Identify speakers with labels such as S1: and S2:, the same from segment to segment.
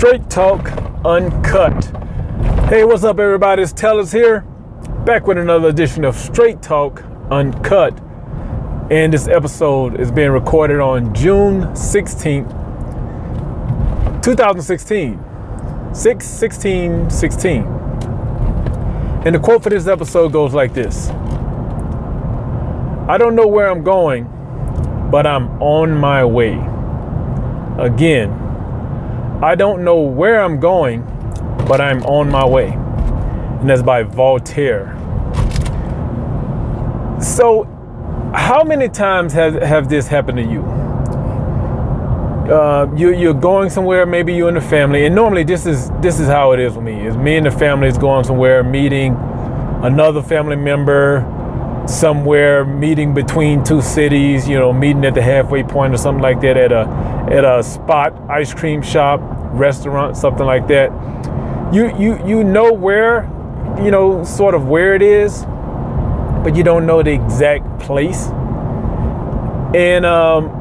S1: Straight Talk Uncut. Hey, what's up, everybody? It's Tellers here, back with another edition of Straight Talk Uncut. And this episode is being recorded on June 16th, 2016. 6 16 16. And the quote for this episode goes like this I don't know where I'm going, but I'm on my way. Again, I don't know where I'm going, but I'm on my way. And that's by Voltaire. So, how many times have, have this happened to you? Uh, you you're going somewhere, maybe you and the family, and normally this is this is how it is with me. Is me and the family is going somewhere, meeting another family member, somewhere meeting between two cities, you know, meeting at the halfway point or something like that at a at a spot ice cream shop, restaurant, something like that. You you you know where, you know, sort of where it is, but you don't know the exact place. And um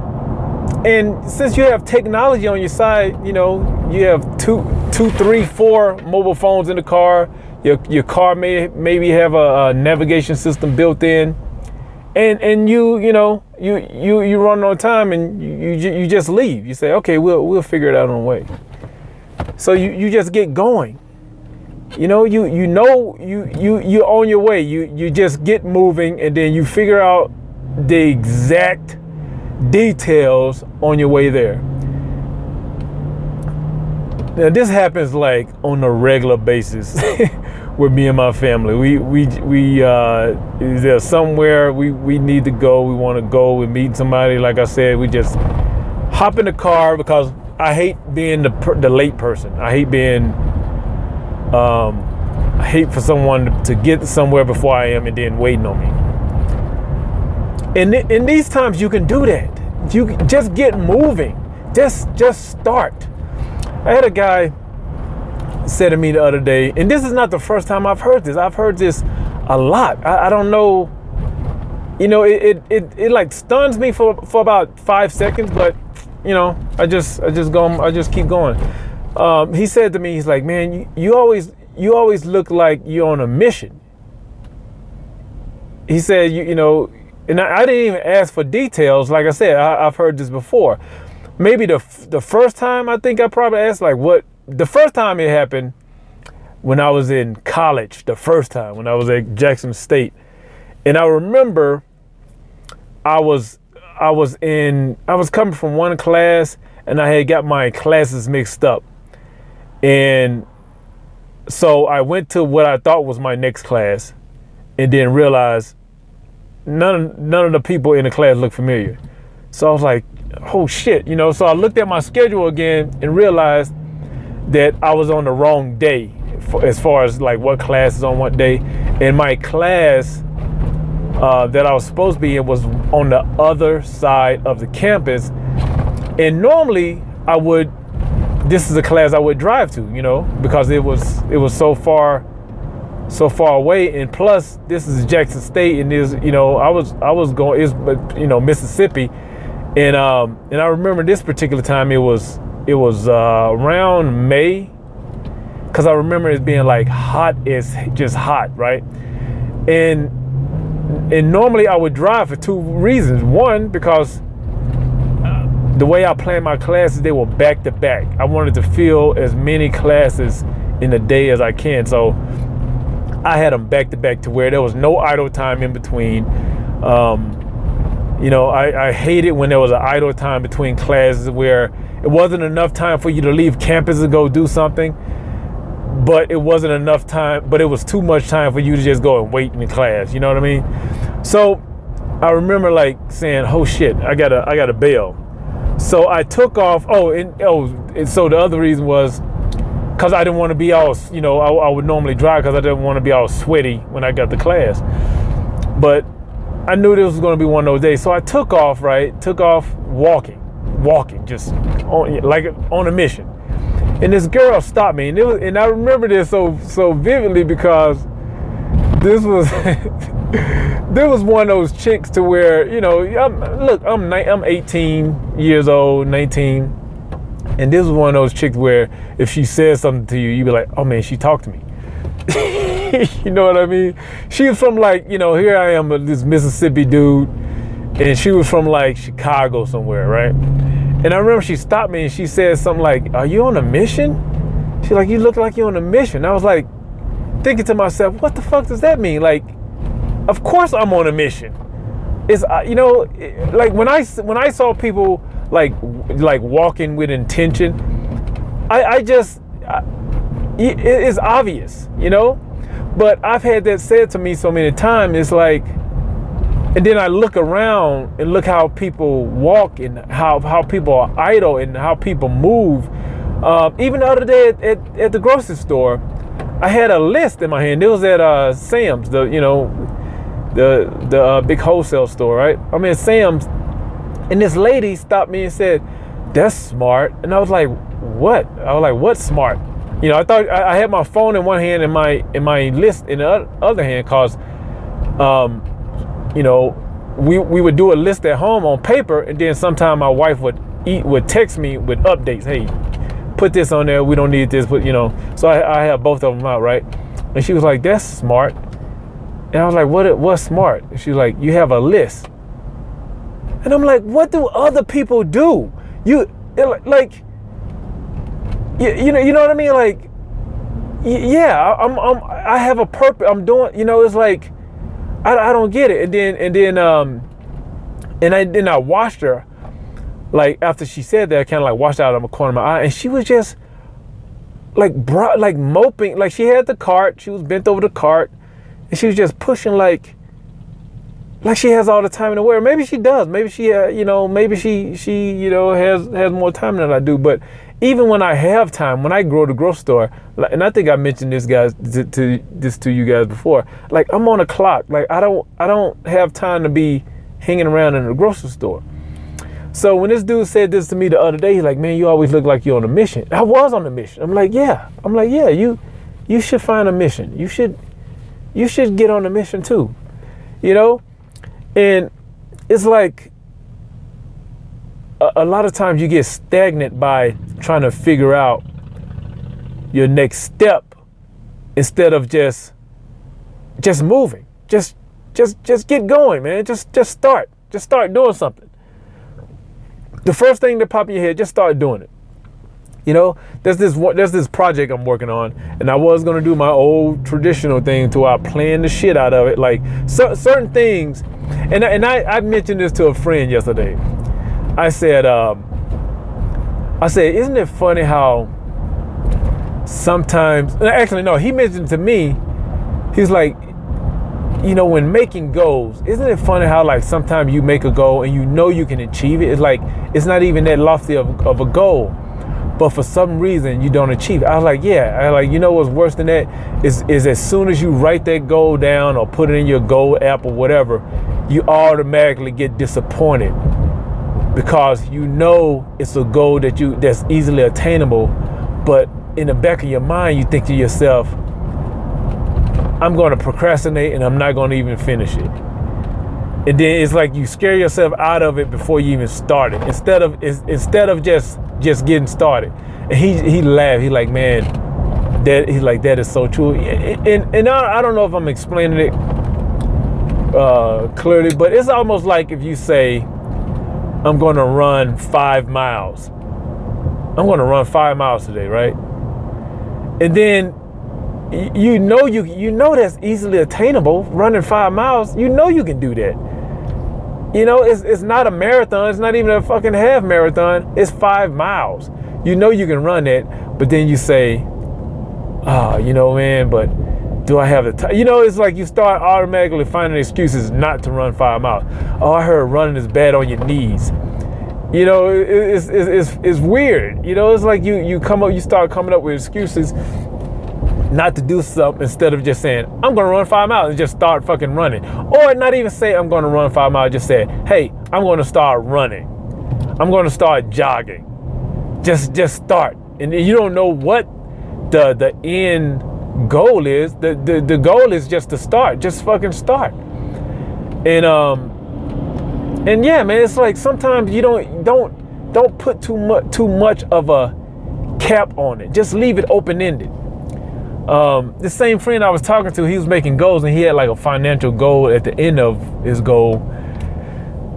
S1: and since you have technology on your side, you know, you have two two, three, four mobile phones in the car your, your car may maybe have a, a navigation system built in, and and you you know you you you run on time and you you, you just leave. You say, okay, we'll we'll figure it out on the way. So you, you just get going. You know, you you know you you you're on your way. You you just get moving and then you figure out the exact details on your way there. Now this happens like on a regular basis with me and my family. We we we uh, is there somewhere we we need to go? We want to go. We're meeting somebody. Like I said, we just hop in the car because I hate being the the late person. I hate being um, I hate for someone to get somewhere before I am and then waiting on me. And in these times, you can do that. You just get moving. Just just start. I had a guy said to me the other day, and this is not the first time I've heard this. I've heard this a lot. I, I don't know. You know, it, it, it, it, like stuns me for, for about five seconds, but you know, I just I just go I just keep going. Um, he said to me, he's like, man, you, you always you always look like you're on a mission. He said, you you know, and I, I didn't even ask for details. Like I said, I, I've heard this before maybe the the first time I think I probably asked like what the first time it happened when I was in college. The first time when I was at Jackson State, and I remember I was I was in I was coming from one class and I had got my classes mixed up, and so I went to what I thought was my next class, and then realized none none of the people in the class looked familiar. So I was like, oh shit, you know. So I looked at my schedule again and realized that I was on the wrong day for, as far as like what class is on what day. And my class uh, that I was supposed to be in was on the other side of the campus. And normally I would, this is a class I would drive to, you know, because it was it was so far so far away and plus this is Jackson State and is you know I was I was going is you know Mississippi and um, and I remember this particular time it was it was uh, around May, because I remember it being like hot as just hot, right? And and normally I would drive for two reasons. One because uh, the way I planned my classes, they were back to back. I wanted to fill as many classes in a day as I can, so I had them back to back to where there was no idle time in between. Um, you know, I, I hated when there was an idle time between classes where it wasn't enough time for you to leave campus and go do something, but it wasn't enough time, but it was too much time for you to just go and wait in the class. You know what I mean? So I remember like saying, "Oh shit, I gotta, I gotta bail." So I took off. Oh, and oh, and so the other reason was because I didn't want to be all, you know, I, I would normally drive because I didn't want to be all sweaty when I got to class. But I knew this was going to be one of those days. So I took off, right? Took off walking, walking, just on, like on a mission. And this girl stopped me, and it was, and I remember this so so vividly because this was there was one of those chicks to where you know, I'm, look, I'm I'm 18 years old, 19, And this was one of those chicks where if she says something to you, you'd be like, oh man, she talked to me. you know what I mean? She was from like, you know, here I am, this Mississippi dude, and she was from like Chicago somewhere, right? And I remember she stopped me and she said something like, Are you on a mission? She's like, You look like you're on a mission. I was like, thinking to myself, What the fuck does that mean? Like, of course I'm on a mission. It's, uh, you know, like when I, when I saw people like, like walking with intention, I, I just, I, it's obvious, you know? But I've had that said to me so many times. It's like, and then I look around and look how people walk and how, how people are idle and how people move. Uh, even the other day at, at, at, the grocery store, I had a list in my hand. It was at uh, Sam's, the you know, the the uh, big wholesale store, right? I'm in Sam's, and this lady stopped me and said, "That's smart," and I was like, "What?" I was like, "What smart?" You know, I thought I, I had my phone in one hand and my in my list in the other hand, cause um, you know, we, we would do a list at home on paper, and then sometime my wife would eat would text me with updates. Hey, put this on there. We don't need this, but you know. So I, I have both of them out, right? And she was like, "That's smart." And I was like, "What? What's smart?" And she's like, "You have a list." And I'm like, "What do other people do? You like, you, you know, you know what I mean? Like, yeah, I'm, I'm, I have a purpose. I'm doing, you know, it's like." I, I don't get it. And then and then um and I then I watched her like after she said that, I kind of like watched out of the corner of my eye, and she was just like bro, like moping, like she had the cart, she was bent over the cart, and she was just pushing like like she has all the time in the world. Maybe she does. Maybe she, uh, you know, maybe she she you know has has more time than I do. But even when I have time, when I go to the grocery store, and I think I mentioned this guys to, to, this to you guys before, like I'm on a clock. Like I don't I don't have time to be hanging around in the grocery store. So when this dude said this to me the other day, he's like, "Man, you always look like you're on a mission." I was on a mission. I'm like, "Yeah." I'm like, "Yeah, you you should find a mission. You should you should get on a mission too." You know? And it's like a, a lot of times you get stagnant by trying to figure out your next step instead of just just moving. Just just just get going, man. Just just start. Just start doing something. The first thing that pop in your head, just start doing it. You know, there's this there's this project I'm working on, and I was gonna do my old traditional thing to I plan the shit out of it, like so, certain things. And and I, I mentioned this to a friend yesterday. I said, um, I said, isn't it funny how sometimes, actually, no, he mentioned to me, he's like, you know, when making goals, isn't it funny how like sometimes you make a goal and you know you can achieve it? It's like it's not even that lofty of, of a goal, but for some reason you don't achieve it. I was like, yeah, I like you know what's worse than that is is as soon as you write that goal down or put it in your goal app or whatever, you automatically get disappointed because you know it's a goal that you that's easily attainable but in the back of your mind you think to yourself i'm going to procrastinate and i'm not going to even finish it. And then it's like you scare yourself out of it before you even start it. Instead of instead of just just getting started. And he he laughed. He like man that he's like that is so true. And and, and I, I don't know if i'm explaining it uh, clearly but it's almost like if you say I'm going to run five miles. I'm going to run five miles today, right? And then you know you you know that's easily attainable. Running five miles, you know you can do that. You know, it's it's not a marathon. It's not even a fucking half marathon. It's five miles. You know you can run it, but then you say, "Ah, oh, you know, man, but." Do I have the time? You know, it's like you start automatically finding excuses not to run five miles. Oh, I heard running is bad on your knees. You know, it's, it's, it's, it's weird. You know, it's like you, you come up, you start coming up with excuses not to do something instead of just saying, I'm to run five miles and just start fucking running. Or not even say, I'm to run five miles, just say, hey, I'm to start running. I'm to start jogging. Just, just start. And you don't know what the, the end goal is. The, the the goal is just to start. Just fucking start. And um and yeah, man, it's like sometimes you don't don't don't put too much too much of a cap on it. Just leave it open ended. Um, the same friend I was talking to, he was making goals and he had like a financial goal at the end of his goal.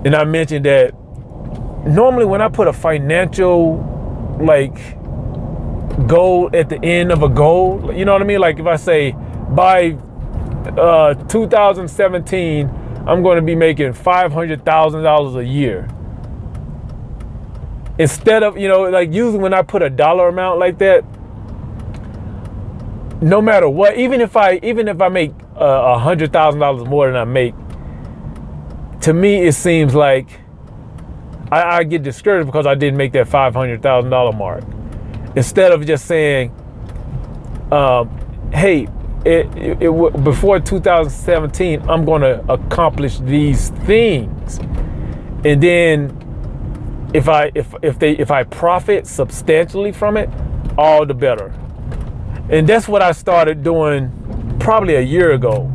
S1: And I mentioned that normally when I put a financial like goal at the end of a goal, you know what I mean? Like if I say by uh, 2017, I'm going to be making $500,000 a year. Instead of, you know, like usually when I put a dollar amount like that, no matter what, even if I even if I make uh, a hundred thousand dollars more than I make, to me it seems like I, I get discouraged because I didn't make that five hundred thousand dollar mark. Instead of just saying, um, "Hey, it, it, it, before 2017, I'm going to accomplish these things," and then if I if if they if I profit substantially from it, all the better and that's what I started doing probably a year ago.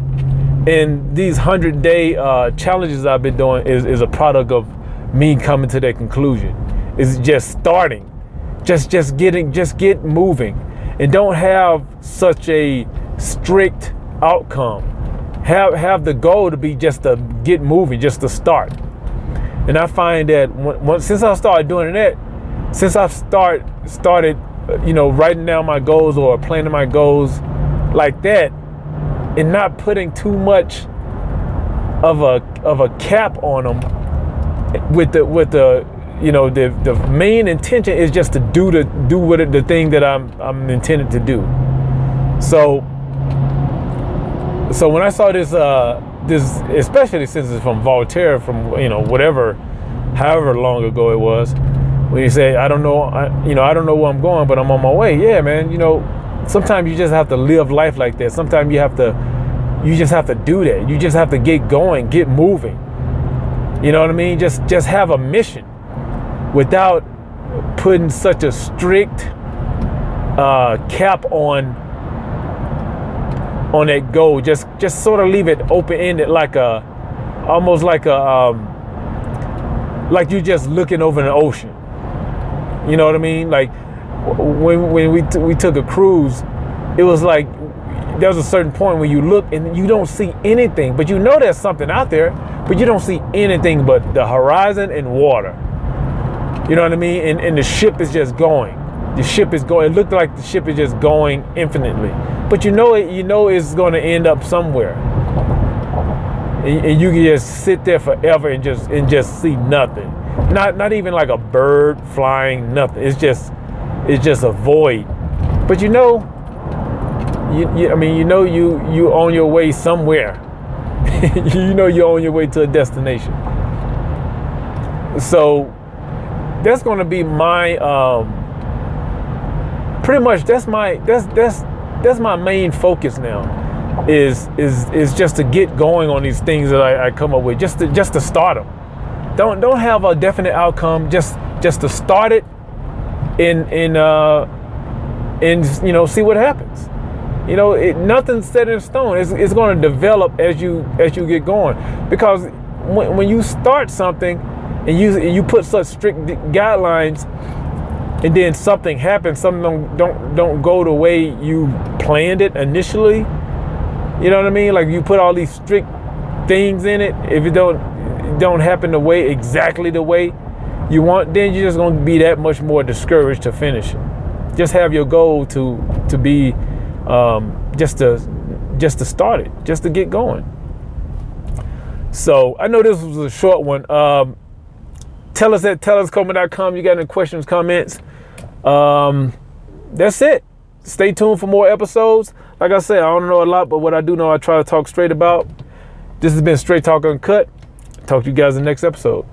S1: And these 100 day uh, challenges I've been doing is, is a product of me coming to that conclusion. Is just starting, just just getting, just get moving, and don't have such a strict outcome. Have have the goal to be just to get moving, just to start. And I find that when, since I started doing that, since I've start started uh, you know, writing down my goals or planning my goals like that and not putting too much of a of a cap on them with the with the you know the the main intention is just to do the do what it, the thing that I'm I'm intended to do. So so when I saw this uh this especially since it's from Voltaire from you know whatever however long ago it was when you say I don't know, I, you know, I don't know where I'm going, but I'm on my way. Yeah, man. You know, sometimes you just have to live life like that. Sometimes you have to, you just have to do that. You just have to get going, get moving. You know what I mean? Just just have a mission without putting such a strict uh, cap on on that goal. Just just sort of leave it open ended, like a almost like a um, like you're just looking over an ocean. You know what I mean? Like when when we t- we took a cruise, it was like there was a certain point where you look and you don't see anything, but you know there's something out there, but you don't see anything but the horizon and water. You know what I mean? And, and the ship is just going. The ship is going. It looked like the ship is just going infinitely, but you know it. You know it's going to end up somewhere, and, and you can just sit there forever and just and just see nothing. Not not even like a bird flying, nothing. It's just it's just a void. But you know, you, you I mean, you know, you you on your way somewhere. you know, you're on your way to a destination. So that's going to be my um, pretty much that's my that's that's that's my main focus now is is is just to get going on these things that I, I come up with just to just to start them don't don't have a definite outcome. Just just to start it in in uh and you know see what happens. You know, it, nothing's set in stone. It's, it's going to develop as you as you get going. Because when, when you start something and you you put such strict guidelines, and then something happens, something don't don't don't go the way you planned it initially. You know what I mean? Like you put all these strict things in it. If it don't don't happen the way exactly the way you want, then you're just going to be that much more discouraged to finish it. Just have your goal to to be um, just to just to start it, just to get going. So I know this was a short one. Um, tell us at telluscoleman.com. You got any questions, comments? Um, that's it. Stay tuned for more episodes. Like I said, I don't know a lot, but what I do know, I try to talk straight about. This has been Straight Talk Uncut. Talk to you guys in the next episode.